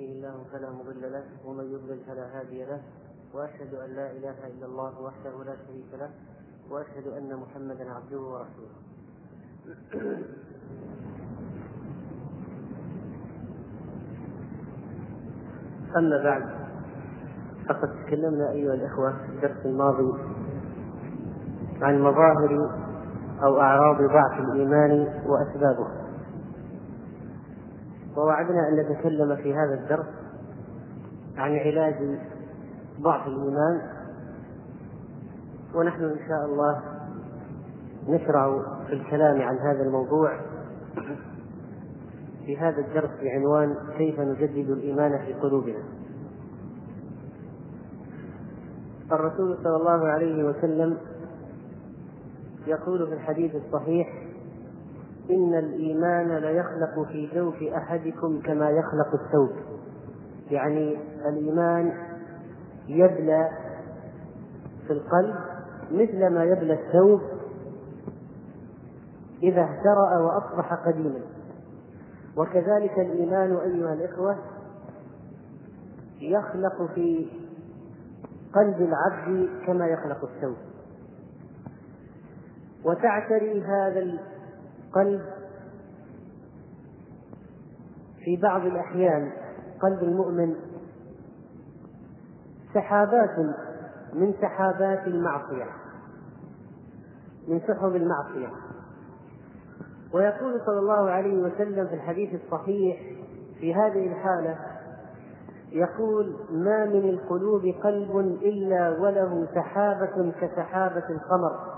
يهده الله فلا مضل له ومن يضلل فلا هادي له وأشهد أن لا إله إلا الله وحده لا شريك له وأشهد أن محمدا عبده ورسوله. أما بعد فقد تكلمنا أيها الأخوة في الدرس الماضي عن مظاهر أو أعراض ضعف الإيمان واسبابه ووعدنا أن نتكلم في هذا الدرس عن علاج ضعف الإيمان. ونحن إن شاء الله نشرع في الكلام عن هذا الموضوع في هذا الدرس بعنوان كيف نجدد الإيمان في قلوبنا. الرسول صلى الله عليه وسلم يقول في الحديث الصحيح إن الإيمان ليخلق في جوف أحدكم كما يخلق الثوب. يعني الإيمان يبلى في القلب مثل ما يبلى الثوب إذا اهترأ وأصبح قديما. وكذلك الإيمان أيها الإخوة يخلق في قلب العبد كما يخلق الثوب. وتعتري هذا قلب في بعض الأحيان قلب المؤمن سحابات من سحابات المعصية من سحب المعصية. ويقول صلى الله عليه وسلم في الحديث الصحيح في هذه الحالة يقول ما من القلوب قلب إلا وله سحابة كسحابة القمر.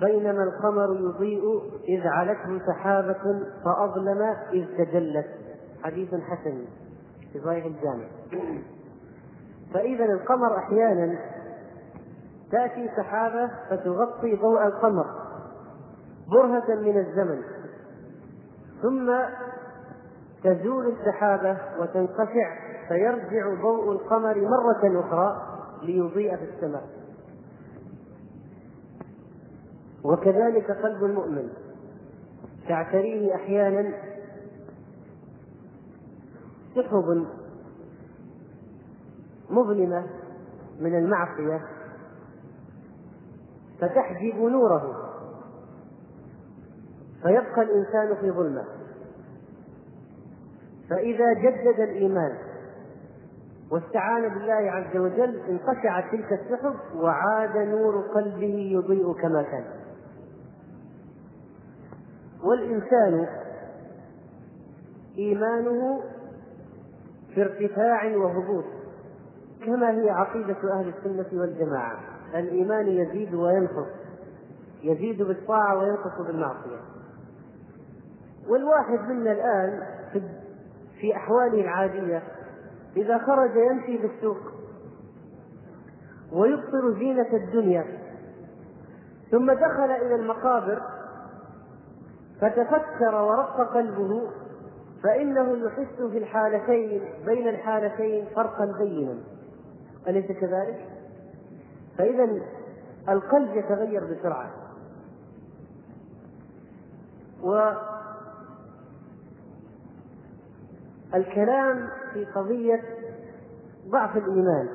بينما القمر يضيء إذ علته سحابة فأظلم إذ تجلت. حديث حسن في صحيح الجامع. فإذا القمر أحيانا تأتي سحابة فتغطي ضوء القمر برهة من الزمن ثم تزول السحابة وتنقشع فيرجع ضوء القمر مرة أخرى ليضيء في السماء. وكذلك قلب المؤمن. تعتريه أحيانا سحب مظلمة من المعصية فتحجب نوره. فيبقى الإنسان في ظلمة. فإذا جدد الإيمان واستعان بالله عز وجل انقشعت تلك السحب وعاد نور قلبه يضيء كما كان. والإنسان إيمانه في ارتفاع وهبوط كما هي عقيدة أهل السنة والجماعة. الإيمان يزيد وينقص يزيد بالطاعة وينقص بالمعصية. والواحد منا الآن في أحواله العادية إذا خرج يمشي في السوق ويبصر زينة الدنيا ثم دخل إلى المقابر فتفكر ورق قلبه فإنه يحس في الحالتين بين الحالتين فرقا بينا. أليس كذلك؟ فإذا القلب يتغير بسرعة. والكلام في قضية ضعف الإيمان.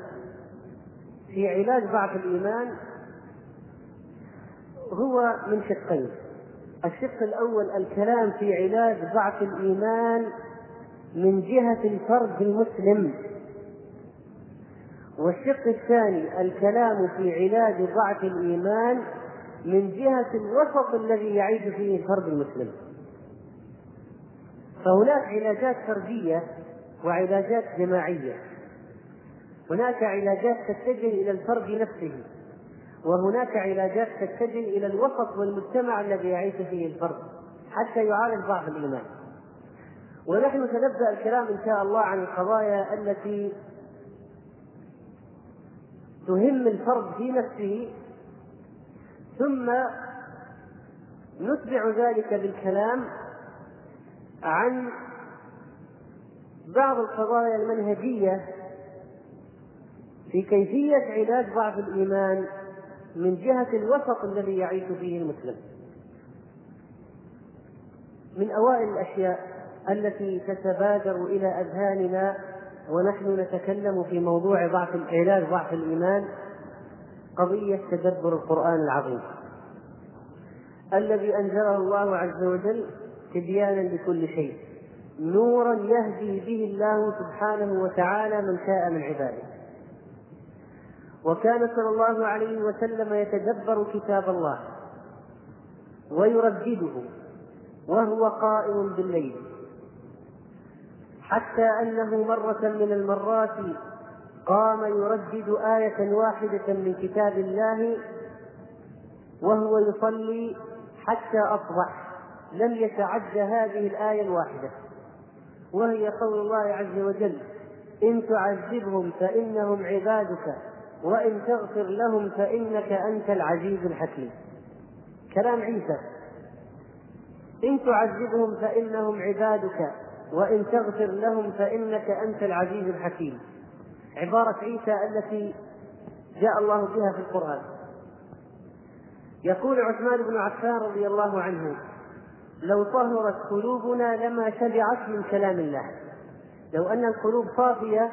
في علاج ضعف الإيمان هو من شقين. الشق الأول الكلام في علاج ضعف الإيمان من جهة الفرد المسلم. والشق الثاني الكلام في علاج ضعف الإيمان من جهة الوسط الذي يعيش فيه الفرد المسلم. فهناك علاجات فردية وعلاجات جماعية. هناك علاجات تتجه إلى الفرد نفسه. وهناك علاجات تتجه إلى الوسط والمجتمع الذي يعيش فيه الفرد حتى يعالج ضعف الإيمان. ونحن سنبدأ الكلام إن شاء الله عن القضايا التي تهم الفرد في نفسه ثم نتبع ذلك بالكلام عن بعض القضايا المنهجية في كيفية علاج ضعف الإيمان من جهة الوسط الذي يعيش فيه المسلم. من أوائل الأشياء التي تتبادر إلى أذهاننا ونحن نتكلم في موضوع ضعف علاج ضعف الإيمان قضية تدبر القرآن العظيم. الذي أنزله الله عز وجل تبيانا لكل شيء نورا يهدي به الله سبحانه وتعالى من شاء من عباده. وكان صلى الله عليه وسلم يتدبر كتاب الله ويردده وهو قائم بالليل. حتى أنه مرة من المرات قام يردد آية واحدة من كتاب الله وهو يصلي حتى أصبح لم يتعد هذه الآية الواحدة. وهي قول الله عز وجل إن تعذبهم فإنهم عبادك وإن تغفر لهم فإنك أنت العزيز الحكيم. كلام عيسى. إن تعذبهم فإنهم عبادك وإن تغفر لهم فإنك أنت العزيز الحكيم. عبارة عيسى التي جاء الله بها في القرآن. يقول عثمان بن عفان رضي الله عنه لو طهرت قلوبنا لما شبعت من كلام الله. لو أن القلوب صافية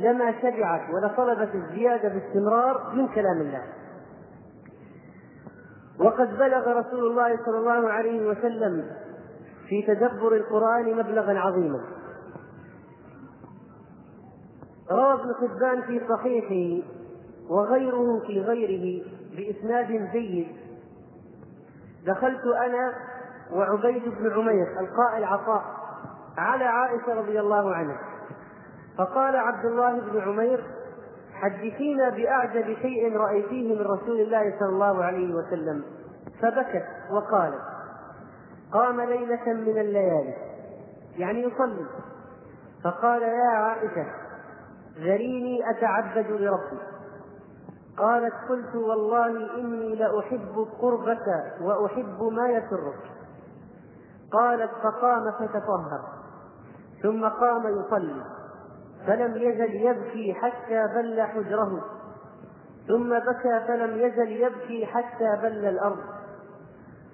لما شبعت ولا طلبت الزيادة باستمرار من كلام الله. وقد بلغ رسول الله صلى الله عليه وسلم في تدبر القرآن مبلغا عظيما. روى ابن حبان في صحيحه وغيره في غيره بإسناد جيد. دخلت أنا وعبيد بن عمير القائل عطاء على عائشة رضي الله عنها. فقال عبد الله بن عمير حدثينا بأعجب شيء رأيتيه من رسول الله صلى الله عليه وسلم. فبكت وقالت قام ليلة من الليالي يعني يصلي. فقال يا عائشة ذريني أتعبد لربي. قالت قلت والله إني لأحب قربك وأحب ما يسرك. قالت فقام فتطهر ثم قام يصلي. فلم يزل يبكي حتى بل حجره. ثم بكى فلم يزل يبكي حتى بل الأرض.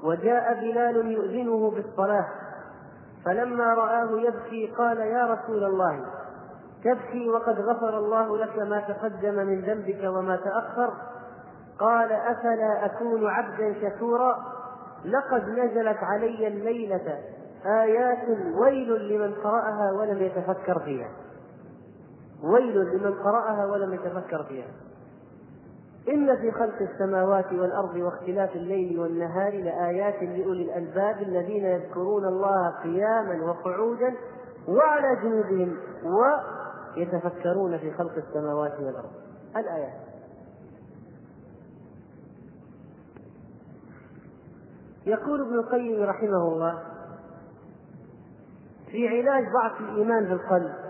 وجاء بلال يؤذنه بالصلاة. فلما رآه يبكي قال يا رسول الله تبكي وقد غفر الله لك ما تقدم من ذنبك وما تأخر. قال أفلا أكون عبدا شكورا؟ لقد نزلت علي الليلة. آيات ويل لمن قرأها ولم يتفكر فيها. ويل لمن قرأها ولم يتفكر فيها. إن في خلق السماوات والأرض واختلاف الليل والنهار لآيات لأولي الألباب الذين يذكرون الله قياما وقعودا وعلى جنوبهم ويتفكرون في خلق السماوات والأرض. الآيات. يقول ابن القيم رحمه الله في علاج ضعف الإيمان في القلب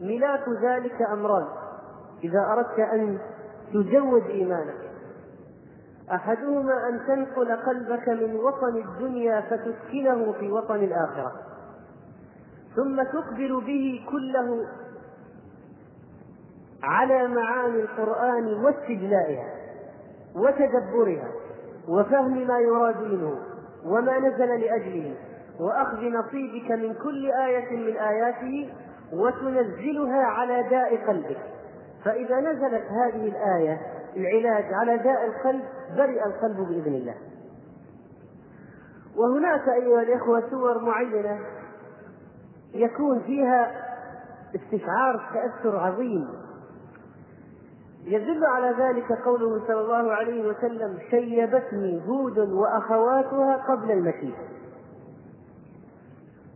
ملاك ذلك أمران. إذا أردت أن تجود إيمانك. أحدهما أن تنقل قلبك من وطن الدنيا فتسكنه في وطن الآخرة. ثم تقبل به كله على معاني القرآن واستجلائها وتدبرها وفهم ما يراد منه وما نزل لأجله وأخذ نصيبك من كل آية من آياته وتنزلها على داء قلبك. فإذا نزلت هذه الآية العلاج على داء القلب برئ القلب بإذن الله. وهناك أيها الإخوة سور معينة يكون فيها استشعار تأثر عظيم. يدل على ذلك قوله صلى الله عليه وسلم شيبتني هود وأخواتها قبل المسيح.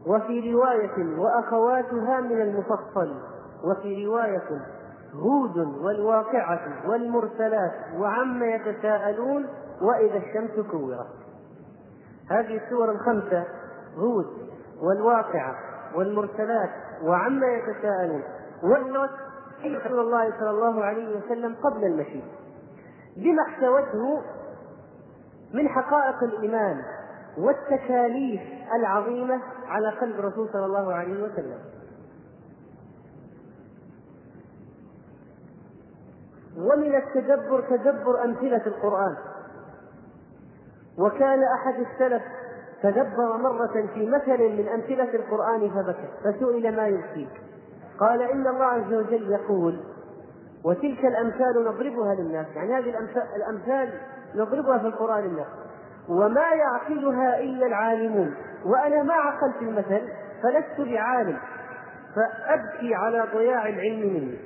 وفي رواية وأخواتها من المفصل وفي رواية هود والواقعة والمرسلات وعما يتساءلون وإذا الشمس كورت. هذه السور الخمسة هود والواقعة والمرسلات وعما يتساءلون. والنص رسول الله صلى الله عليه وسلم قبل المشي. بما احتوته من حقائق الإيمان والتكاليف العظيمة على قلب الرسول صلى الله عليه وسلم. ومن التدبر تدبر أمثلة القرآن. وكان أحد السلف تدبر مرة في مثل من أمثلة القرآن فبكى فسئل ما يبكيك قال إن الله عز وجل يقول وتلك الأمثال نضربها للناس. يعني هذه الأمثال نضربها في القرآن للناس. وما يعقلها إلا العالمون. وأنا ما عقلت المثل فلست بعالم. فأبكي على ضياع العلم مني.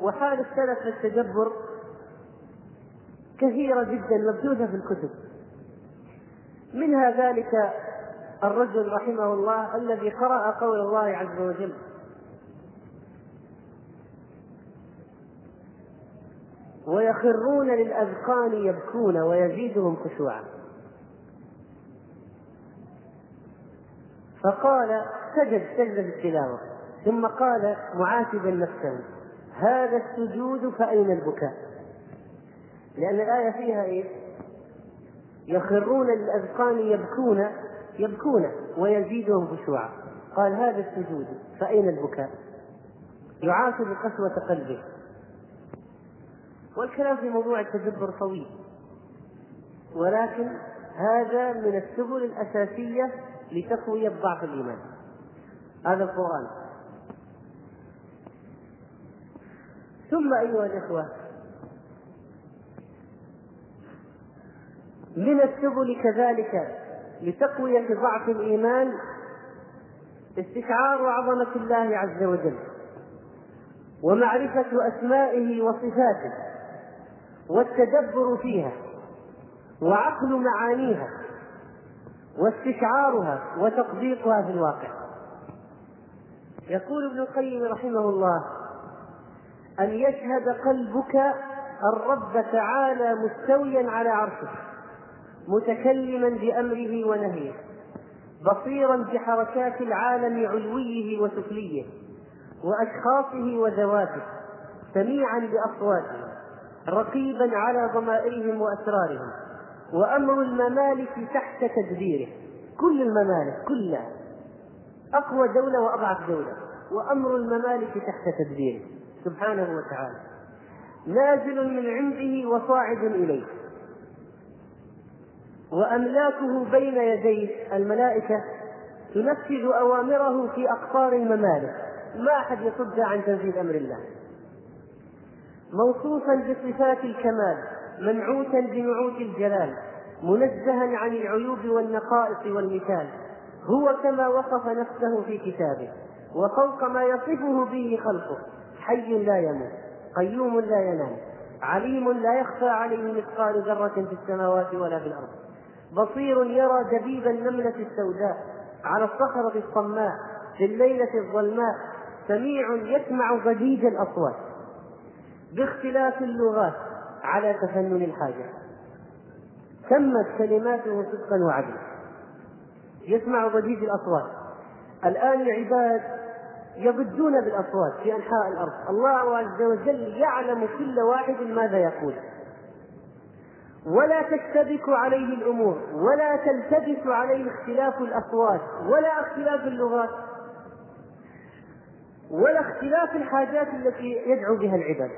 وحال السلف في التدبر كثيرة جدا مبثوثة في الكتب. منها ذلك الرجل رحمه الله الذي قرأ قول الله عز وجل ويخرون للأذقان يبكون ويزيدهم خشوعا فقال سجد سجد التلاوة ثم قال معاتبا نفسه هذا السجود فأين البكاء؟ لأن الآية فيها إيه؟ يخرون للأذقان يبكون يبكون ويزيدهم خشوعا قال هذا السجود فأين البكاء؟ يعاتب قسوة قلبه والكلام في موضوع التدبر طويل. ولكن هذا من السبل الأساسية لتقوية ضعف الإيمان. هذا القرآن. ثم أيها الإخوة من السبل كذلك لتقوية ضعف الإيمان استشعار عظمة الله عز وجل ومعرفة أسمائه وصفاته. والتدبر فيها وعقل معانيها واستشعارها وتطبيقها في الواقع. يقول ابن القيم رحمه الله أن يشهد قلبك الرب تعالى مستويا على عرشه متكلما بأمره ونهيه بصيرا بحركات العالم علويه وسفليه وأشخاصه وذواته سميعا بأصواتهم رقيبا على ضمائرهم وأسرارهم وأمر الممالك تحت تدبيره. كل الممالك كلها. أقوى دولة وأضعف دولة وأمر الممالك تحت تدبيره. سبحانه وتعالى. نازل من عنده وصاعد إليه. وأملاكه بين يديه الملائكة تنفذ أوامره في أقطار الممالك. ما أحد يصد عن تنفيذ أمر الله. موصوفا بصفات الكمال منعوتا بنعوت الجلال منزها عن العيوب والنقائص والمثال. هو كما وصف نفسه في كتابه وفوق ما يصفه به خلقه. حي لا يموت قيوم لا ينام عليم لا يخفى عليه مثقال ذرة في السماوات ولا في الأرض. بصير يرى دبيب النملة السوداء على الصخرة الصماء في الليلة الظلماء سميع يسمع ضجيج الأصوات. باختلاف اللغات على تفنن الحاجة. تمت كلماته صدقا وعدلا. يسمع ضجيج الأصوات. الآن العباد يضجون بالأصوات في أنحاء الأرض. الله عز وجل يعلم كل واحد ماذا يقول. ولا تشتبك عليه الأمور ولا تلتبس عليه اختلاف الأصوات ولا اختلاف اللغات ولا اختلاف الحاجات التي يدعو بها العباد.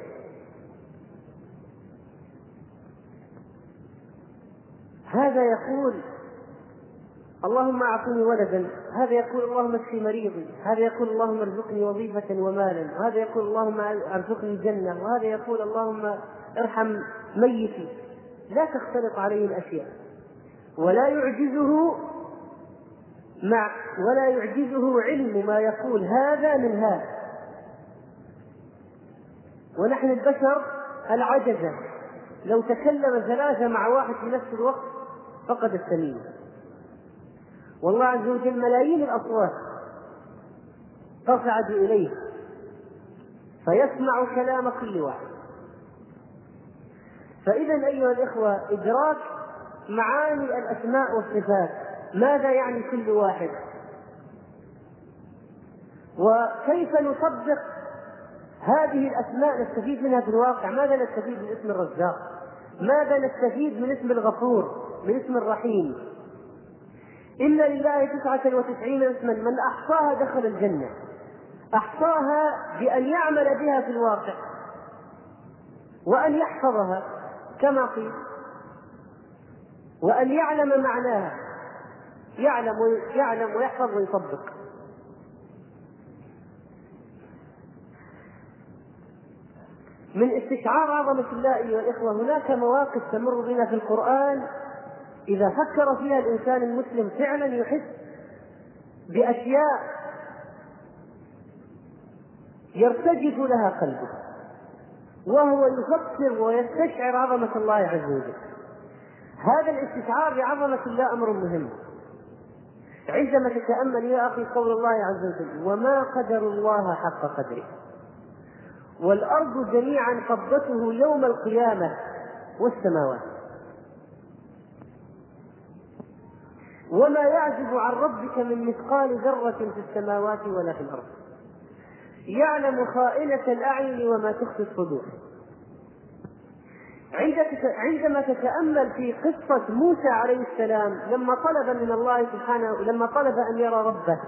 هذا يقول اللهم أعطني ولدا هذا يقول اللهم اشفي مريضي هذا يقول اللهم ارزقني وظيفة ومالا وهذا يقول اللهم ارزقني الجنة وهذا يقول اللهم ارحم ميتي. لا تختلط عليه الأشياء. ولا يعجزه مع ولا يعجزه علم ما يقول هذا من هذا. ونحن البشر العجزة. لو تكلم ثلاثة مع واحد في نفس الوقت فقد السميع والله عز وجل ملايين الأصوات تصعد إليه فيسمع كلام كل واحد. فإذا أيها الإخوة إدراك معاني الأسماء والصفات ماذا يعني كل واحد؟ وكيف نطبق هذه الأسماء؟ نستفيد منها في الواقع ماذا نستفيد من اسم الرزاق؟ ماذا نستفيد من اسم الغفور؟ من اسم الرحيم. إن لله تسعة وتسعين اسما من أحصاها دخل الجنة. أحصاها بأن يعمل بها في الواقع. وأن يحفظها كما قيل. وأن يعلم معناها. يعلم يعلم ويحفظ ويطبق. من استشعار عظمة الله أيها الإخوة هناك مواقف تمر بنا في القرآن إذا فكر فيها الإنسان المسلم فعلا يحس بأشياء يرتجف لها قلبه وهو يفكر ويستشعر عظمة الله عز وجل. هذا الاستشعار بعظمة الله أمر مهم. عندما تتأمل يا أخي قول الله عز وجل وما قدر الله حق قدره. والأرض جميعا قبضته يوم القيامة والسماوات. وما يعزب عن ربك من مثقال ذرة في السماوات ولا في الأرض. يعلم خائنة الأعين وما تخفي الصدور. عندما تتأمل في قصة موسى عليه السلام لما طلب من الله سبحانه لما طلب أن يرى ربه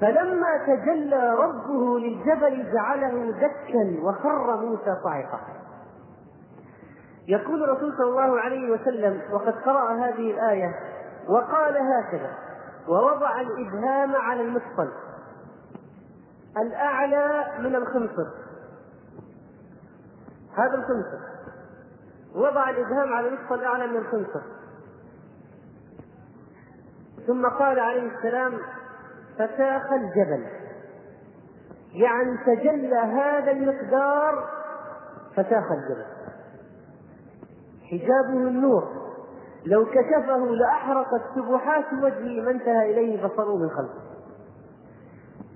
فلما تجلى ربه للجبل جعله دكا وخر موسى صاعقا. يقول الرسول صلى الله عليه وسلم وقد قرأ هذه الآية وقال هكذا ووضع الإبهام على المفصل الأعلى من الخنصر. هذا الخنصر. وضع الإبهام على المفصل الأعلى من الخنصر. ثم قال عليه السلام فساخ الجبل. يعني تجلى هذا المقدار فساخ الجبل. حجابه النور. لو كشفه لأحرقت سبحات وجهه ما انتهى إليه بصره من خلقه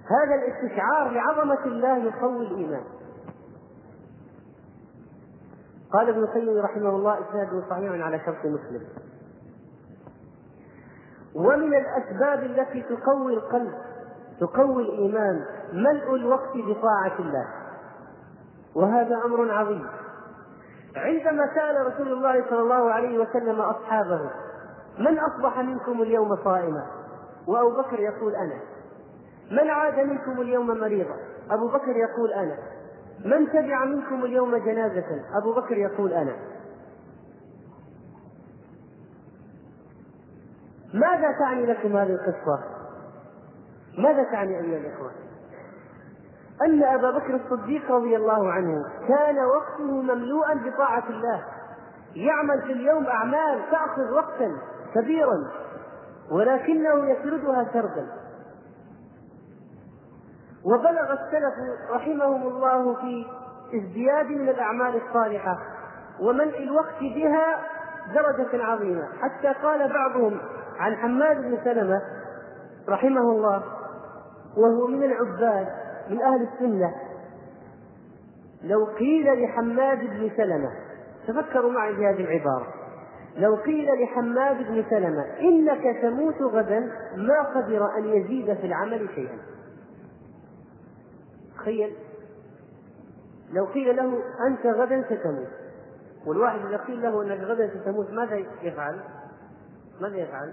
هذا الاستشعار لعظمة الله يقوي الإيمان. قال ابن القيم رحمه الله إسناده صحيح على شرط مسلم. ومن الأسباب التي تقوي القلب تقوي الإيمان ملء الوقت بطاعة الله. وهذا أمر عظيم. عندما سأل رسول الله صلى الله عليه وسلم أصحابه من أصبح منكم اليوم صائما؟ وأبو بكر يقول أنا. من عاد منكم اليوم مريضا؟ أبو بكر يقول أنا. من تبع منكم اليوم جنازة؟ أبو بكر يقول أنا. ماذا تعني لكم هذه القصة؟ ماذا تعني أيها الإخوة؟ أن أبا بكر الصديق رضي الله عنه كان وقته مملوءا بطاعة الله. يعمل في اليوم أعمال تأخذ وقتا كبيرا ولكنه يسردها سردا. وبلغ السلف رحمهم الله في ازدياد من الأعمال الصالحة وملء الوقت بها درجة عظيمة. حتى قال بعضهم عن حماد بن سلمة رحمه الله وهو من العباد من أهل السنة لو قيل لحماد بن سلمة تفكروا معي في هذه العبارة لو قيل لحماد بن سلمة إنك تموت غدا ما قدر أن يزيد في العمل شيئا تخيل لو قيل له أنت غدا ستموت والواحد إذا قيل له أنك غدا ستموت ماذا يفعل؟ ماذا يفعل؟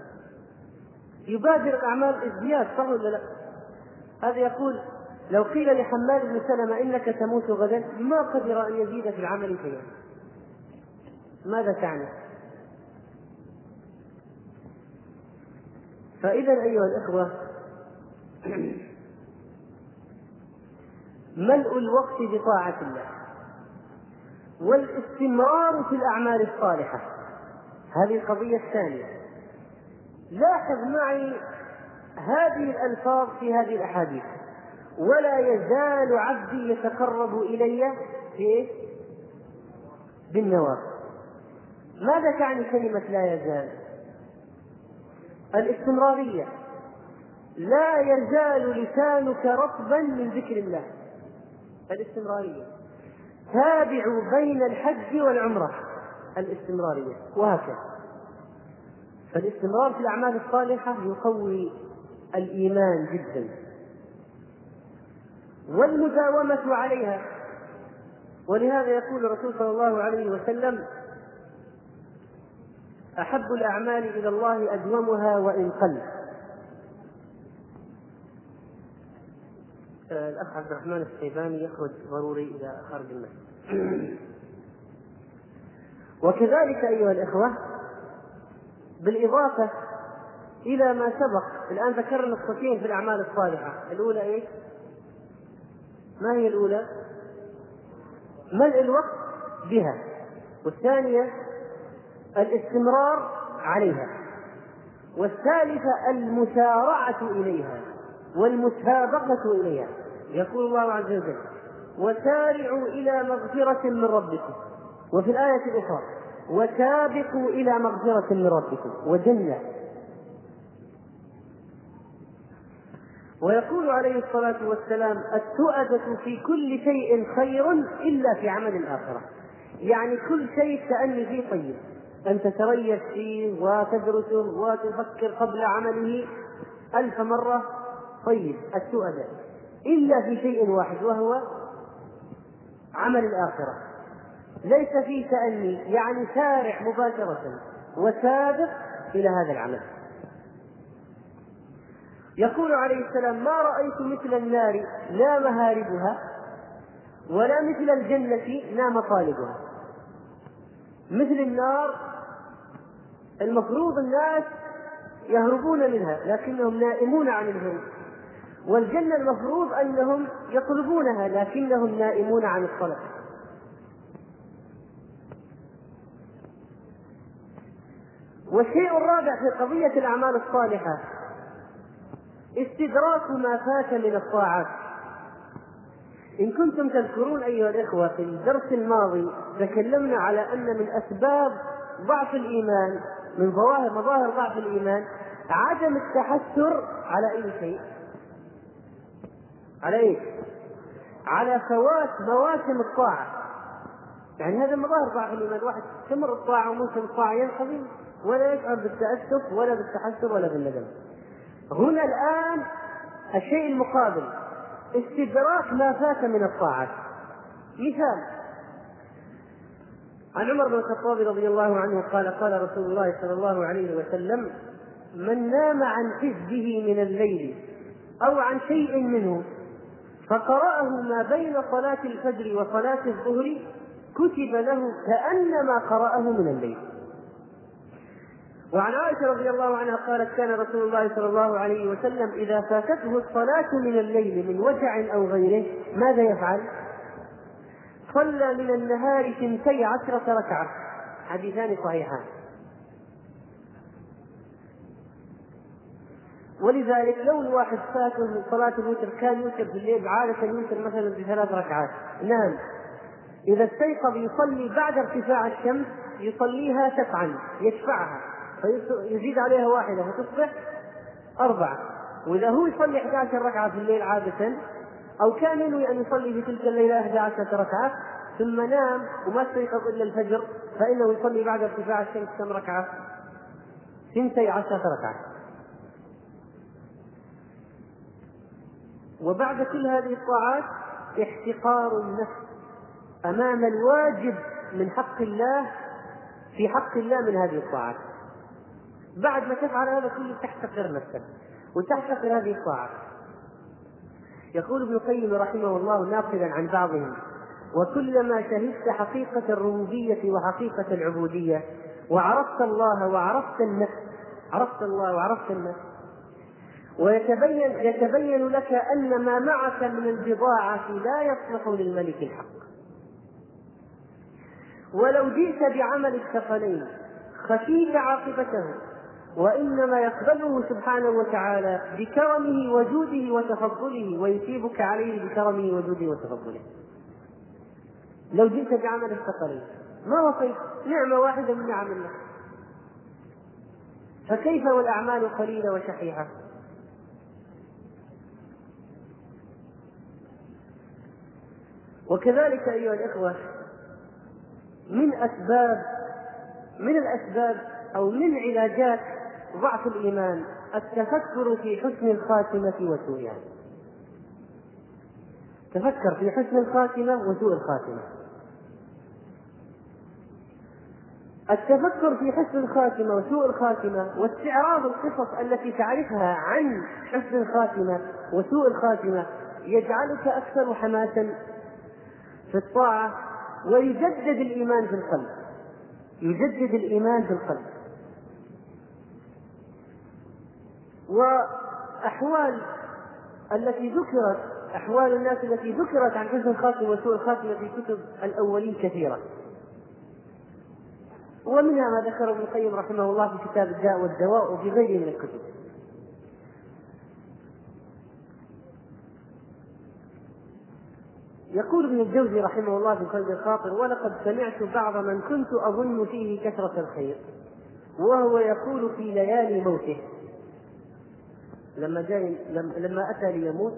يبادر الأعمال ازدياد صح ولا لا؟ هذا يقول لو قيل لحماد بن سلمة إنك تموت غدا ما قدر أن يزيد في العمل شيئا. ماذا تعني؟ فإذا أيها الإخوة ملء الوقت بطاعة الله والاستمرار في الأعمال الصالحة. هذه القضية الثانية. لاحظ معي هذه الألفاظ في هذه الأحاديث. ولا يزال عبدي يتقرب إلي في؟ بالنوافل ماذا تعني كلمة لا يزال؟ الاستمرارية. لا يزال لسانك رطبا من ذكر الله. الاستمرارية. تابعوا بين الحج والعمرة. الاستمرارية. وهكذا. فالاستمرار في الأعمال الصالحة يقوي الإيمان جدا. والمداومة عليها. ولهذا يقول الرسول صلى الله عليه وسلم أحب الأعمال إلى الله أدومها وإن قل. الأخ عبد الرحمن الشيباني يخرج ضروري إلى خارج المسجد. وكذلك أيها الإخوة بالإضافة إلى ما سبق الآن ذكرنا نقطتين في الأعمال الصالحة. الأولى إيش؟ ما هي الأولى؟ ملء الوقت بها والثانية الاستمرار عليها والثالثة المسارعة إليها والمسابقة إليها. يقول الله عز وجل وسارعوا إلى مغفرة من ربكم. وفي الآية الأخرى وسابقوا إلى مغفرة من ربكم. وجنة ويقول عليه الصلاة والسلام التؤدة في كل شيء خير إلا في عمل الآخرة. يعني كل شيء كأني فيه طيب. أن تتريث فيه وتدرسه وتفكر قبل عمله ألف مرة طيب التؤدة إلا في شيء واحد وهو عمل الآخرة. ليس فيه تأني يعني سارع مباشرة وسابق إلى هذا العمل. يقول عليه السلام ما رأيت مثل النار لا مهاربها ولا مثل الجنة لا مطالبها. مثل النار المفروض الناس يهربون منها لكنهم نائمون عن الهروب والجنة المفروض أنهم يطلبونها لكنهم نائمون عن الطلب. والشيء الرابع في قضية الأعمال الصالحة استدراك ما فات من الطاعات. إن كنتم تذكرون أيها الإخوة في الدرس الماضي تكلمنا على أن من أسباب ضعف الإيمان من ظواهر مظاهر ضعف الإيمان عدم التحسر على أي شيء؟ على إيش؟ على فوات مواسم الطاعة. يعني هذا مظاهر ضعف الإيمان. واحد تمر الطاعة وموسم الطاعة ينقضي ولا يشعر بالتأسف ولا بالتحسر ولا بالندم. هنا الآن الشيء المقابل. استدراك ما فات من الطاعات مثال. عن عمر بن الخطاب رضي الله عنه قال قال رسول الله صلى الله عليه وسلم من نام عن حزبه من الليل أو عن شيء منه فقرأه ما بين صلاة الفجر وصلاة الظهر كتب له كأنما قرأه من الليل. وعن عائشة رضي الله عنها قالت كان رسول الله صلى الله عليه وسلم إذا فاتته الصلاة من الليل من وجع أو غيره ماذا يفعل؟ صلى من النهار ثنتي عشرة ركعة. حديثان صحيحان. ولذلك لو الواحد فاته صلاة الوتر كان يوتر في الليل عادة يوتر مثلا بثلاث ركعات. نام إذا استيقظ يصلي بعد ارتفاع الشمس يصليها شفعا يشفعها. فيزيد عليها واحدة فتصبح أربعة. وإذا هو يصلي 11 ركعة في الليل عادة أو كان ينوي أن يصلي في تلك الليلة 11 ركعة ثم نام وما استيقظ إلا الفجر فإنه يصلي بعد ارتفاع الشمس كم ركعة؟ ثنتي عشرة ركعة. وبعد كل هذه الطاعات احتقار النفس أمام الواجب من حق الله في حق الله من هذه الطاعات. بعد ما تفعل هذا كله تحتقر نفسك وتحتقر هذه الطاعة. يقول ابن القيم رحمه الله ناقلا عن بعضهم وكلما شهدت حقيقة الربوبية وحقيقة العبودية وعرفت الله وعرفت النفس عرفت الله وعرفت النفس ويتبين يتبين لك أن ما معك من البضاعة لا يصلح للملك الحق. ولو جئت بعمل الثقلين خشيت عاقبته وإنما يقبله سبحانه وتعالى بكرمه وجوده وتفضله ويثيبك عليه بكرمه وجوده وتفضله. لو جئت بعمل الثقلين ما وصيت؟ نعمة واحدة من نعم الله. فكيف والأعمال قليلة وشحيحة؟ وكذلك أيها الإخوة من أسباب من الأسباب أو من علاجات ضعف الإيمان التفكر في حسن الخاتمة وسوءها تفكر في حسن الخاتمة وسوء الخاتمة. التفكر في حسن الخاتمة وسوء الخاتمة واستعراض القصص التي تعرفها عن حسن الخاتمة وسوء الخاتمة يجعلك أكثر حماسا في الطاعة ويجدد الإيمان في القلب. يجدد الإيمان في القلب. وأحوال التي ذكرت أحوال الناس التي ذكرت عن حسن الخاتمة وسوء الخاتمة في كتب الأولين كثيرة ومنها ما ذكره ابن القيم رحمه الله في كتاب الداء والدواء وفي غيره من الكتب. يقول ابن الجوزي رحمه الله في قلب الخاطر ولقد سمعت بعض من كنت أظن فيه كثرة الخير وهو يقول في ليالي موته. لما جاء لما أتى ليموت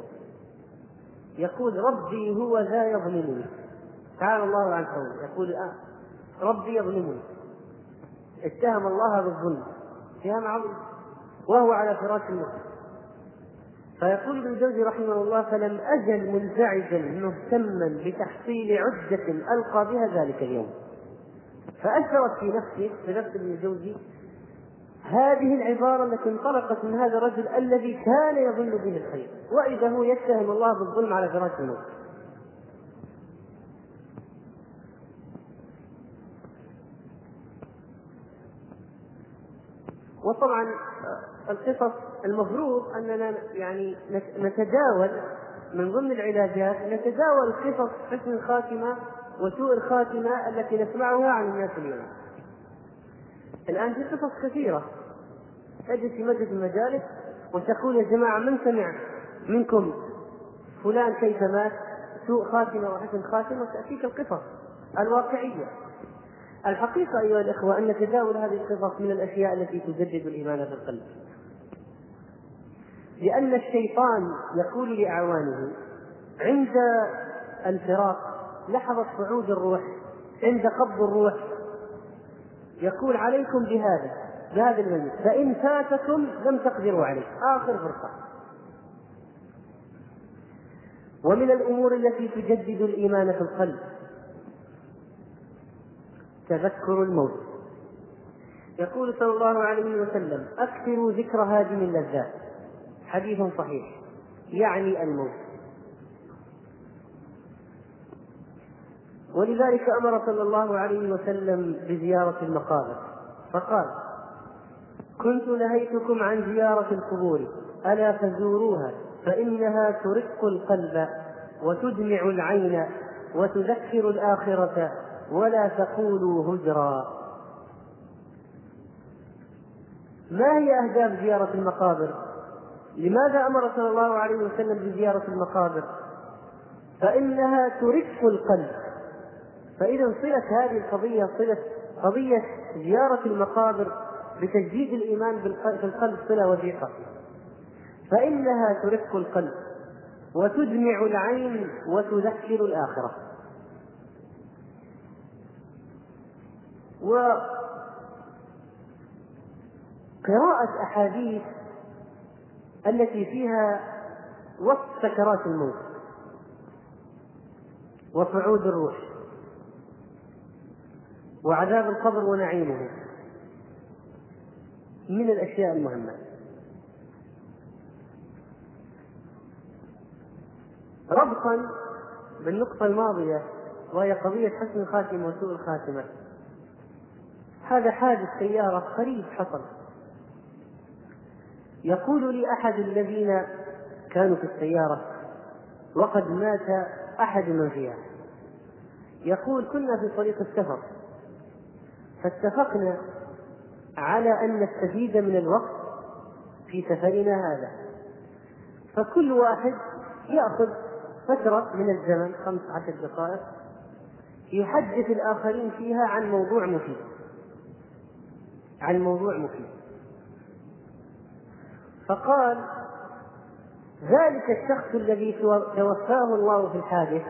يقول ربي هو ذا يظلمني. تعالى الله عن قوله يقول آه ربي يظلمني. اتهم الله بالظلم. اتهام عظيم. وهو على فراش الموت فيقول ابن الجوزي رحمه الله فلم أزل منزعجا مهتما بتحصيل عدة ألقى بها ذلك اليوم. فأثرت في نفسي في نفس ابن الجوزي هذه العبارة التي انطلقت من هذا الرجل الذي كان يظن به الخير وإذا هو يتهم الله بالظلم على فراش الموت وطبعا القصص المفروض أننا يعني نتداول من ضمن العلاجات نتداول قصص حسن الخاتمة وسوء الخاتمة التي نسمعها عن الناس اليوم. الآن في قصص كثيرة. تجد في مجلس المجالس وتقول يا جماعة من سمع منكم فلان كيف مات؟ سوء خاتمة وحسن خاتمة؟ تأتيك القصص الواقعية. الحقيقة أيها الإخوة أن تداول هذه القصص من الأشياء التي تجدد الإيمان في القلب. لأن الشيطان يقول لأعوانه عند الفراق لحظة صعود الروح عند قبض الروح يقول عليكم بهذا بهذا الميت. فإن فاتكم لم تقدروا عليه. آخر فرصة. ومن الأمور التي تجدد الإيمان في القلب تذكر الموت. يقول صلى الله عليه وسلم أكثروا ذكر هادم اللذات. حديث صحيح. يعني الموت. ولذلك أمر صلى الله عليه وسلم بزيارة المقابر فقال كنت نهيتكم عن زيارة القبور ألا فزوروها فإنها ترق القلب وتدمع العين وتذكر الآخرة ولا تقولوا هجرا ما هي أهداف زيارة المقابر؟ لماذا أمر صلى الله عليه وسلم بزيارة المقابر؟ فإنها ترق القلب فإذا صلة هذه القضية صلة قضية زيارة المقابر بتجديد الإيمان في القلب صلة وثيقة. فإنها ترق القلب وتدمع العين وتذكر الآخرة. وقراءة أحاديث التي فيها وصف سكرات الموت وصعود الروح. وعذاب القبر ونعيمه. من الأشياء المهمة؟ ربطا بالنقطة الماضية وهي قضية حسن الخاتمة وسوء الخاتمة. هذا حادث سيارة قريب حصل. يقول لي أحد الذين كانوا في السيارة وقد مات أحد من فيها. يقول كنا في طريق السفر. فاتفقنا على أن نستفيد من الوقت في سفرنا هذا. فكل واحد يأخذ فترة من الزمن خمس عشر دقائق يحدث الآخرين فيها عن موضوع مفيد. عن موضوع مفيد. فقال ذلك الشخص الذي توفاه الله في الحادث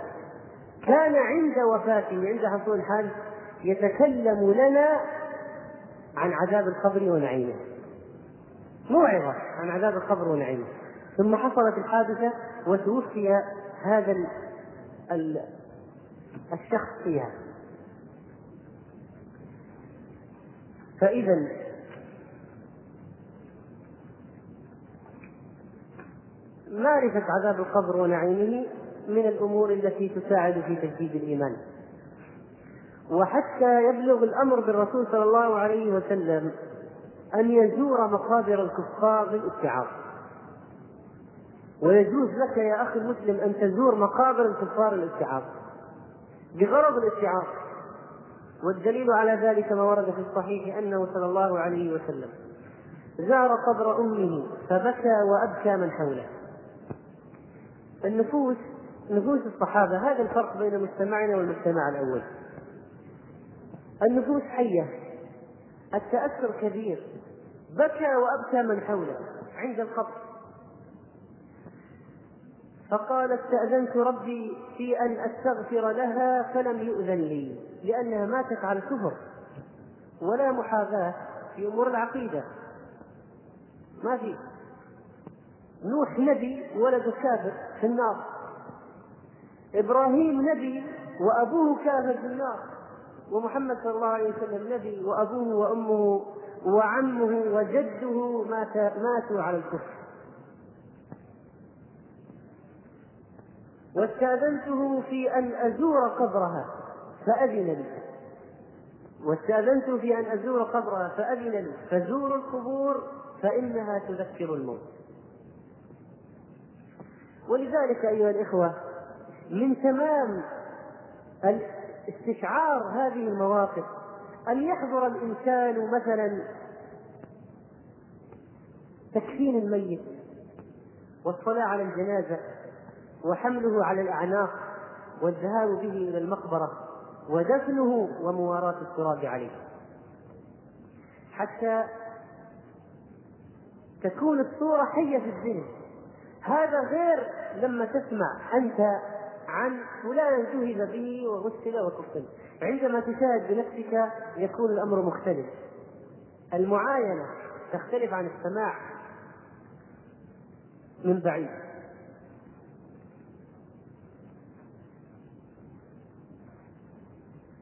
كان عند وفاته عند حصول الحادث يتكلم لنا عن عذاب القبر ونعيمه. موعظة عن عذاب القبر ونعيمه. ثم حصلت الحادثة وتوفي هذا الشخص فيها. فإذا معرفة عذاب القبر ونعيمه من الأمور التي تساعد في تجديد الإيمان. وحتى يبلغ الأمر بالرسول صلى الله عليه وسلم أن يزور مقابر الكفار للاتعاظ. ويجوز لك يا أخي المسلم أن تزور مقابر الكفار للاتعاظ. بغرض الاتعاظ. والدليل على ذلك ما ورد في الصحيح أنه صلى الله عليه وسلم زار قبر أمه فبكى وأبكى من حوله. النفوس نفوس الصحابة هذا الفرق بين مجتمعنا والمجتمع الأول. النفوس حية التأثر كبير بكى وأبكى من حوله عند القبر فقال استأذنت ربي في أن أستغفر لها فلم يؤذن لي لأنها ماتت على كفر ولا محاذاة في أمور العقيدة. ما في. نوح نبي ولد كافر في النار. إبراهيم نبي وأبوه كافر في النار. ومحمد صلى الله عليه وسلم نبي وأبوه وأمه وعمه وجده مات ماتوا على الكفر. واستأذنته في أن أزور قبرها فأذن لي. واستأذنته في أن أزور قبرها فأذن لي. فزوروا القبور فإنها تذكر الموت. ولذلك أيها الإخوة من تمام استشعار هذه المواقف. أن يحضر الإنسان مثلا تكفين الميت والصلاة على الجنازة وحمله على الأعناق والذهاب به إلى المقبرة ودفنه ومواراة التراب عليه. حتى تكون الصورة حية في الذهن هذا غير لما تسمع أنت عن فلان جهز به وغسل وكفن عندما تشاهد بنفسك يكون الأمر مختلف. المعاينة تختلف عن السماع من بعيد.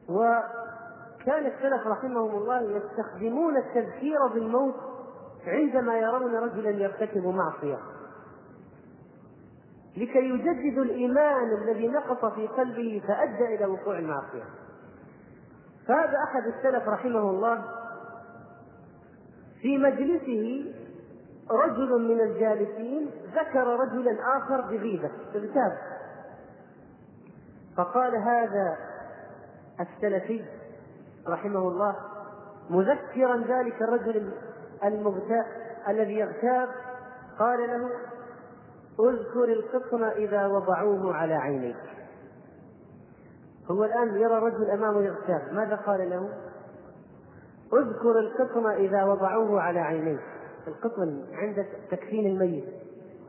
وكان السلف رحمهم الله يستخدمون التذكير بالموت عندما يرون رجلا يرتكب معصية. لكي يجددوا الإيمان الذي نقص في قلبه فأدى إلى وقوع المعصية. فهذا أحد السلف رحمه الله في مجلسه رجل من الجالسين ذكر رجلا آخر بغيبة. اغتاب فقال هذا السلفي رحمه الله مذكرا ذلك الرجل المغتاب الذي يغتاب. قال له اذكر القطن إذا وضعوه على عينيك. هو الآن يرى رجل أمامه يغتاب. ماذا قال له؟ اذكر القطن إذا وضعوه على عينيك. القطن عند تكفين الميت.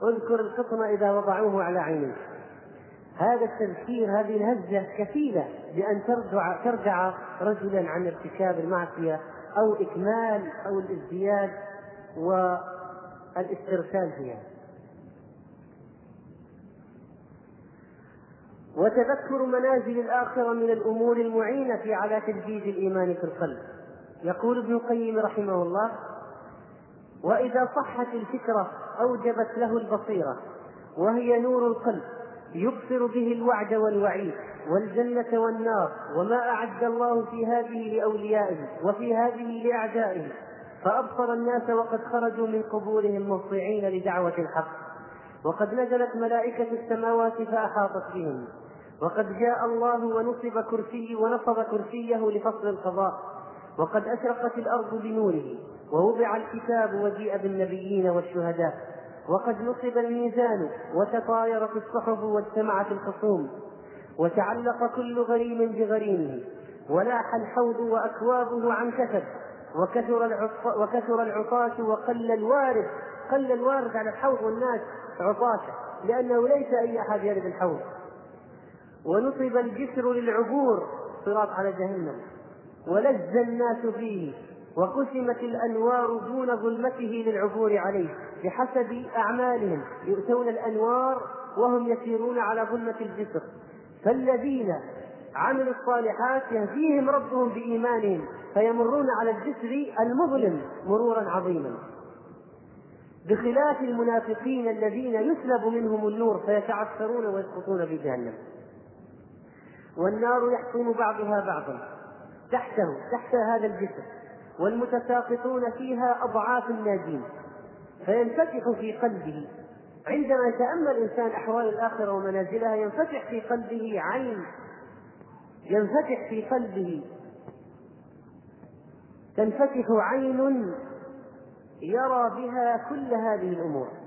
اذكر القطن إذا وضعوه على عينيك. هذا التذكير هذه الهزة كفيلة بأن ترجع ترجع رجلا عن ارتكاب المعصية أو إكمال أو الازدياد والإسترسال فيها. وتذكر منازل الآخرة من الأمور المعينة على تجديد الإيمان في القلب. يقول ابن القيم رحمه الله: وإذا صحت الفكرة أوجبت له البصيرة وهي نور القلب يبصر به الوعد والوعيد والجنة والنار وما أعد الله في هذه لأوليائه وفي هذه لأعدائه فأبصر الناس وقد خرجوا من قبورهم مطيعين لدعوة الحق وقد نزلت ملائكة السماوات فأحاطت بهم وقد جاء الله ونصب كرسي ونصب كرسيه لفصل القضاء وقد أشرقت الأرض بنوره ووضع الكتاب وجيء بالنبيين والشهداء وقد نصب الميزان وتطايرت الصحف واجتمعت الخصوم وتعلق كل غريم بغريمه ولاح الحوض وأكوابه عن كثب وكثر وكثر العطاة وقل الوارد قل الوارد على الحوض والناس عطاة لأنه ليس أي أحد يرد الحوض. ونصب الجسر للعبور صراط على جهنم. ولز الناس فيه وقسمت الأنوار دون ظلمته للعبور عليه. بحسب أعمالهم يؤتون الأنوار وهم يسيرون على ظلمة الجسر. فالذين عملوا الصالحات يهديهم ربهم بإيمانهم فيمرون على الجسر المظلم مرورا عظيما. بخلاف المنافقين الذين يسلب منهم النور فيتعثرون ويسقطون في جهنم. والنار يحكم بعضها بعضا. تحته تحت هذا الجسر. والمتساقطون فيها أضعاف الناجين. فينفتح في قلبه. عندما يتأمل الإنسان أحوال الآخرة ومنازلها ينفتح في قلبه عين. ينفتح في قلبه. تنفتح عين يرى بها كل هذه الأمور.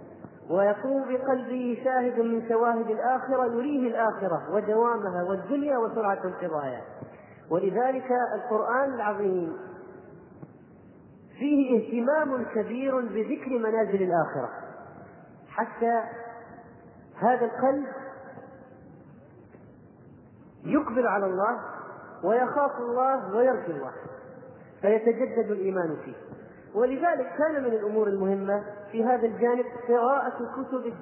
ويقوم بقلبه شاهد من شواهد الآخرة يريه الآخرة ودوامها والدنيا وسرعة انقضائها ولذلك القرآن العظيم فيه اهتمام كبير بذكر منازل الآخرة. حتى هذا القلب يقبل على الله ويخاف الله ويرجو الله فيتجدد الإيمان فيه. ولذلك كان من الأمور المهمة في هذا الجانب قراءة الكتب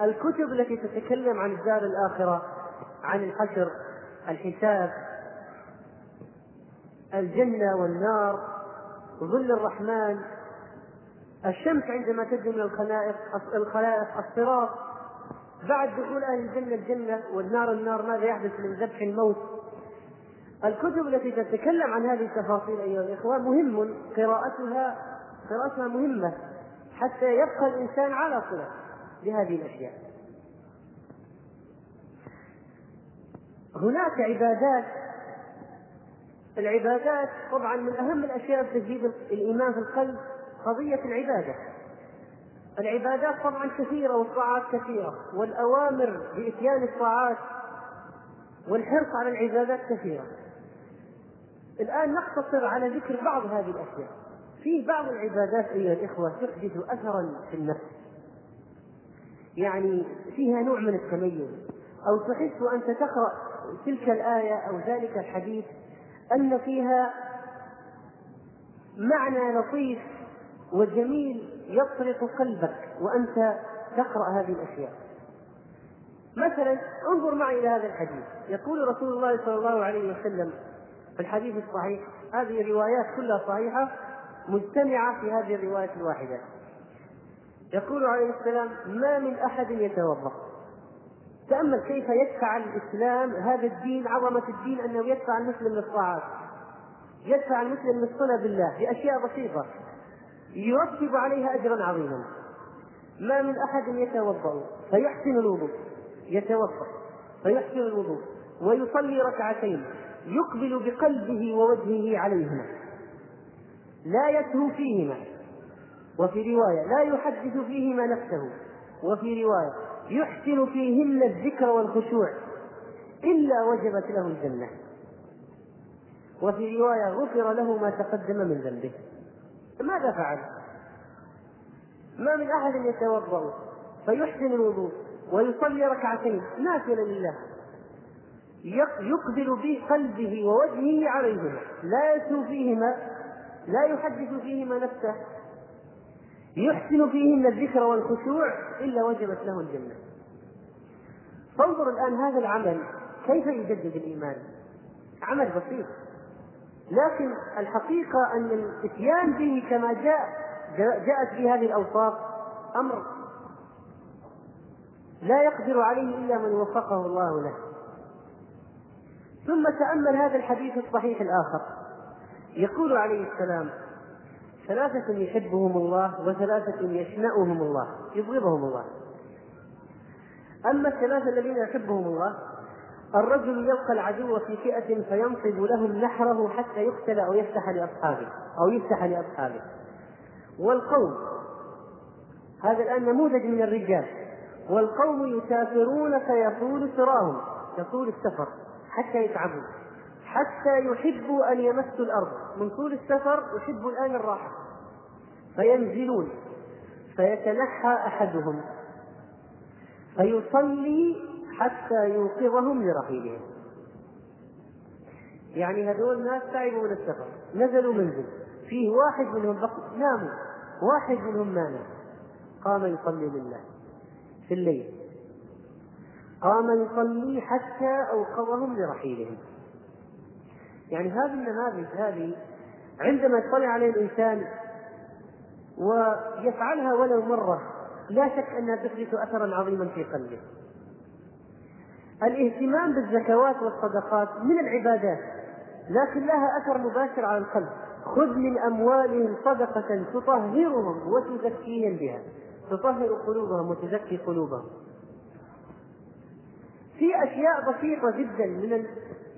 الكتب التي تتكلم عن الدار الآخرة عن الحشر الحساب الجنة والنار ظل الرحمن الشمس عندما تبدو من الخلائق الخلائق الصراط بعد دخول أهل الجنة الجنة والنار النار ماذا يحدث من ذبح الموت؟ الكتب التي تتكلم عن هذه التفاصيل أيها الإخوة مهم قراءتها قراءتها مهمة. حتى يبقى الإنسان على صلة بهذه الأشياء. هناك عبادات العبادات طبعا من أهم الأشياء في تجديد الإيمان في القلب قضية العبادة. العبادات طبعا كثيرة والطاعات كثيرة والأوامر بإتيان الطاعات والحرص على العبادات كثيرة. الآن نقتصر على ذكر بعض هذه الأشياء. في بعض العبادات أيها الإخوة تحدث اثرا في النفس. يعني فيها نوع من التميز. أو تحس وانت تقرأ تلك الآية أو ذلك الحديث أن فيها معنى لطيف وجميل يطرق قلبك وأنت تقرأ هذه الأشياء. مثلا انظر معي إلى هذا الحديث. يقول رسول الله صلى الله عليه وسلم في الحديث الصحيح هذه الروايات كلها صحيحة مجتمعة في هذه الرواية الواحدة. يقول عليه السلام ما من أحد يتوضأ. تأمل كيف يدفع الإسلام هذا الدين عظمة الدين أنه يدفع المسلم للطاعات. يدفع المسلم للصلة بالله بأشياء بسيطة. يرتب عليها أجرا عظيما. ما من أحد يتوضأ. فيحسن الوضوء. يتوضأ. فيحسن الوضوء. ويصلي ركعتين. يقبل بقلبه ووجهه عليهما. لا يتهو فيهما. وفي رواية لا يحدث فيهما نفسه. وفي رواية يحسن فيهن الذكر والخشوع إلا وجبت له الجنة. وفي رواية غفر له ما تقدم من ذنبه. ماذا فعل؟ ما من أحد يتوضأ فيحسن الوضوء ويصلي ركعتين نافلة لله. يقبل بقلبه ووجهه عليهما. لا يسلو فيهما لا يحدث فيهما نفسه. يحسن فيهن الذكر والخشوع إلا وجبت له الجنة. فانظر الآن هذا العمل كيف يجدد الإيمان. عمل بسيط. لكن الحقيقة أن الإتيان به كما جاء جاءت في هذه الأوصاف أمر لا يقدر عليه إلا من وفقه الله له. ثم تأمل هذا الحديث الصحيح الآخر. يقول عليه السلام ثلاثة يحبهم الله وثلاثة يشنأهم الله يبغضهم الله. أما الثلاثة الذين يحبهم الله الرجل يلقى العدو في فئة فينصب لهم نحره حتى يقتل أو يفتح لأصحابه أو يفتح لأصحابه. والقوم هذا الآن نموذج من الرجال. والقوم يسافرون فيطول سراهم يطول السفر حتى يتعبوا. حتى يحبوا أن يمسوا الأرض. من طول السفر يحبوا الآن الراحة. فينزلون. فيتنحى أحدهم. فيصلي حتى يوقظهم لرحيلهم يعني هذول الناس تعبوا من السفر. نزلوا منزل. فيه واحد منهم ناموا. واحد منهم ما نام. قام يصلي لله. في الليل. قام يصلي حتى أوقظهم لرحيلهم. يعني هذه النماذج هذه عندما يطلع عليه الإنسان ويفعلها ولو مرة لا شك أنها تحدث أثرا عظيما في قلبه. الاهتمام بالزكوات والصدقات من العبادات لكن لها أثر مباشر على القلب. خذ من أموالهم صدقة تطهرهم وتزكيهم بها. تطهر قلوبهم وتزكي قلوبهم. في أشياء بسيطة جدا من.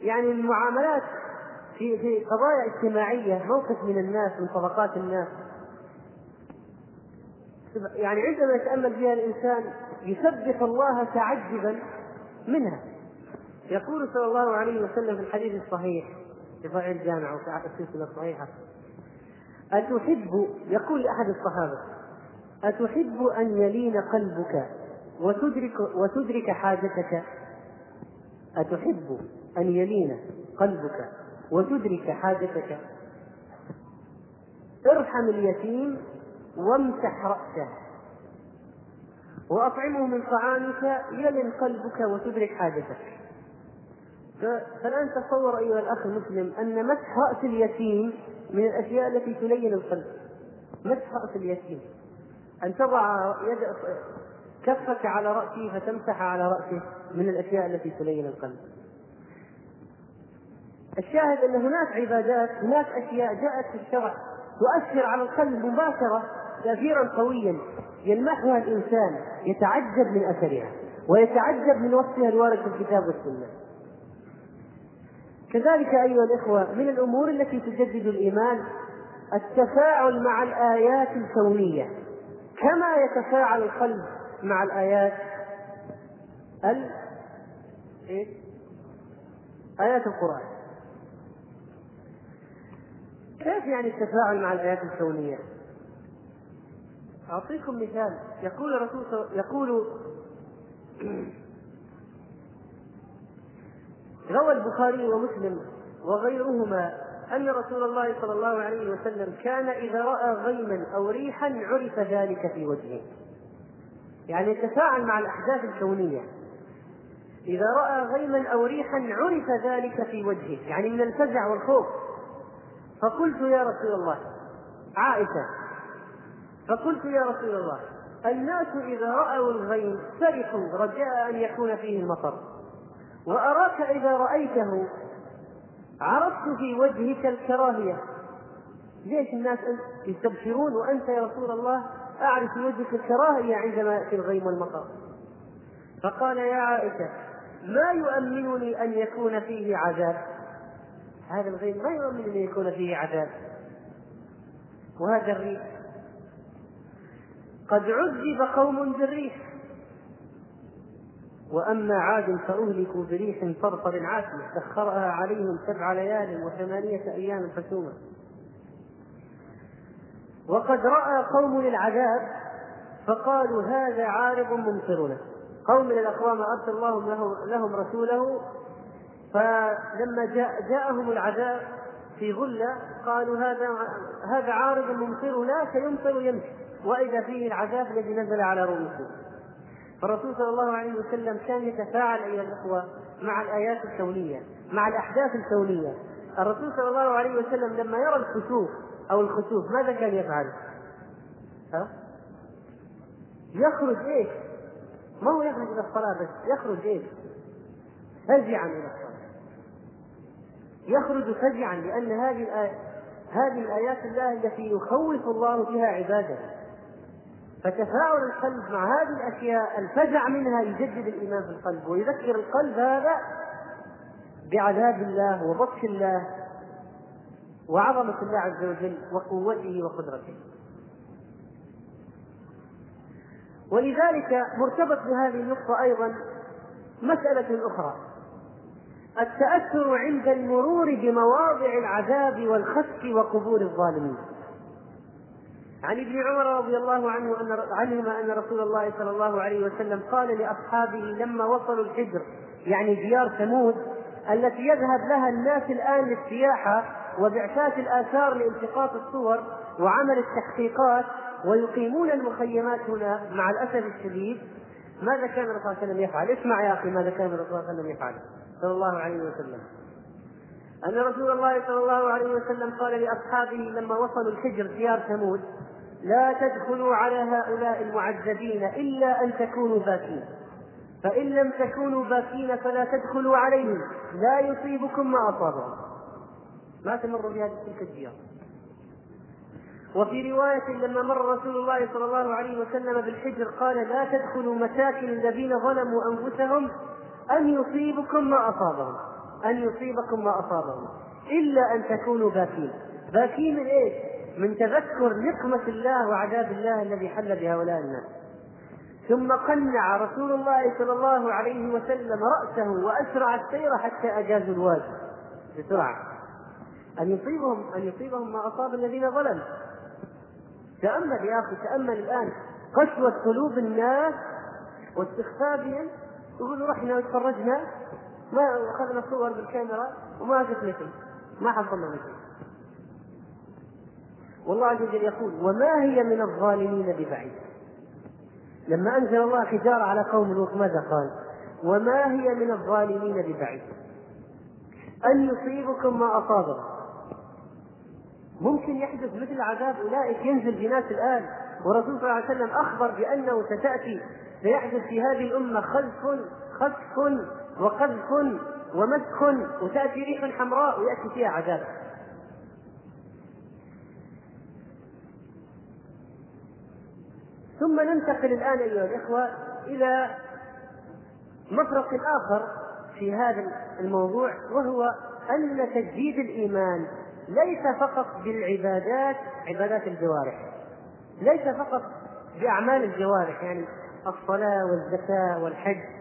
يعني المعاملات في في قضايا اجتماعية موقف من الناس من طبقات الناس. يعني عندما يتأمل فيها الإنسان يسبح الله تعجبا منها. يقول صلى الله عليه وسلم في الحديث الصحيح في صحيح الجامع وفي السلسلة الصحيحة أتحب يقول لأحد الصحابة أتحب أن يلين قلبك وتدرك وتدرك حاجتك؟ أتحب أن يلين قلبك وتدرك حاجتك. ارحم اليتيم وامسح رأسه. وأطعمه من طعامك يلن قلبك وتدرك حاجتك. فالآن تصور أيها الأخ المسلم أن مسح رأس اليتيم من الأشياء التي تلين القلب. مسح رأس اليتيم. أن تضع يد كفك على رأسه فتمسح على رأسه من الأشياء التي تلين القلب. الشاهد أن هناك عبادات هناك أشياء جاءت في الشرع تؤثر على القلب مباشرة تأثيرا قويا يلمحها الإنسان يتعجب من أثرها ويتعجب من وصفها الوارد في الكتاب والسنة. كذلك أيها الإخوة من الأمور التي تجدد الإيمان التفاعل مع الآيات الكونية. كما يتفاعل القلب مع الآيات ال إيه؟ آيات القرآن. كيف يعني التفاعل مع الآيات الكونية؟ أعطيكم مثال. يقول الرسول يقول روى البخاري ومسلم وغيرهما أن رسول الله صلى الله عليه وسلم كان إذا رأى غيما أو ريحا عرف ذلك في وجهه. يعني يتفاعل مع الأحداث الكونية. إذا رأى غيما أو ريحا عرف ذلك في وجهه. يعني من الفزع والخوف. فقلت يا رسول الله عائشة فقلت يا رسول الله الناس إذا رأوا الغيم فرحوا رجاء أن يكون فيه المطر. وأراك إذا رأيته عرفت في وجهك الكراهية. ليش الناس يستبشرون وأنت يا رسول الله أعرف في وجهك الكراهية عندما يأتي الغيم والمطر. فقال يا عائشة ما يؤمنني أن يكون فيه عذاب؟ هذا الغيم ما يؤمن أن يكون فيه عذاب. وهذا الريح. قد عذب قوم بالريح. وأما عاد فأهلكوا بريح صرصر عاتية سخرها عليهم سبع ليال وثمانية أيام حسوما. وقد رأى قوم العذاب فقالوا هذا عارض ممطرنا. قوم من الأقوام أرسل الله لهم رسوله فلما جاء جاءهم العذاب في غلة قالوا هذا هذا عارض ممطرنا سيمطر يمشي وإذا فيه العذاب الذي نزل على رؤوسهم فالرسول صلى الله عليه وسلم كان يتفاعل أيها الأخوة مع الآيات الكونية مع الأحداث الكونية الرسول صلى الله عليه وسلم لما يرى الكسوف أو الخسوف ماذا كان يفعل؟ ها؟ يخرج إيش؟ ما هو يخرج إلى الصلاة بس يخرج إيش؟ فزعا إلى الصلاة يخرج فزعا لأن هذه الآية هذه الآيات الله التي يخوف الله بها عباده. فتفاعل القلب مع هذه الأشياء الفزع منها يجدد الإيمان في القلب ويذكر القلب هذا بعذاب الله وبطش الله وعظمة الله عز وجل وقوته وقدرته. ولذلك مرتبط بهذه النقطة أيضا مسألة أخرى. التأثر عند المرور بمواضع العذاب والخسف وقبور الظالمين. عن ابن عمر رضي الله عنه أن عنهما أن رسول الله صلى الله عليه وسلم قال لأصحابه لما وصلوا الحجر يعني ديار ثمود التي يذهب لها الناس الآن للسياحة وبعثات الآثار لالتقاط الصور وعمل التحقيقات ويقيمون المخيمات هنا مع الأسف الشديد. ماذا كان الرسول صلى الله عليه وسلم يفعل؟ اسمع يا أخي ماذا كان الرسول صلى الله عليه وسلم يفعل. صلى الله عليه وسلم. أن رسول الله صلى الله عليه وسلم قال لأصحابه لما وصلوا الحجر ديار ثمود لا تدخلوا على هؤلاء المعذبين إلا أن تكونوا باكين. فإن لم تكونوا باكين فلا تدخلوا عليهم لا يصيبكم ما أصابهم. ما تمر بهذه تلك الديار وفي رواية لما مر رسول الله صلى الله عليه وسلم بالحجر قال لا تدخلوا مساكن الذين ظلموا أنفسهم أن يصيبكم ما أصابهم أن يصيبكم ما أصابهم إلا أن تكونوا باكين. باكين من إيش؟ من تذكر نقمة الله وعذاب الله الذي حل بهؤلاء الناس. ثم قنع رسول الله صلى الله عليه وسلم رأسه وأسرع السير حتى أجازوا الواجب بسرعة. أن يصيبهم أن يصيبهم ما أصاب الذين ظلموا. تأمل يا أخي تأمل الآن. قسوة قلوب الناس واستخفافهم يقولوا رحنا وتفرجنا ما أخذنا صور بالكاميرا وما شفنا شيء ما حصلنا شيء والله عز وجل يقول وما هي من الظالمين ببعيد؟ لما أنزل الله حجارة على قوم لوط ماذا قال؟ وما هي من الظالمين ببعيد؟ أن يصيبكم ما أصابهم ممكن يحدث مثل عذاب أولئك ينزل بناس الآن والرسول صلى الله عليه وسلم أخبر بأنه ستأتي سيحدث في هذه الأمة خلف خسف وقذف ومسخ وتأتي ريح حمراء ويأتي فيها عذاب. ثم ننتقل الآن أيها الإخوة إلى مفرق آخر في هذا الموضوع وهو أن تجديد الإيمان ليس فقط بالعبادات عبادات الجوارح ليس فقط بأعمال الجوارح يعني الصلاة والزكاة والحج.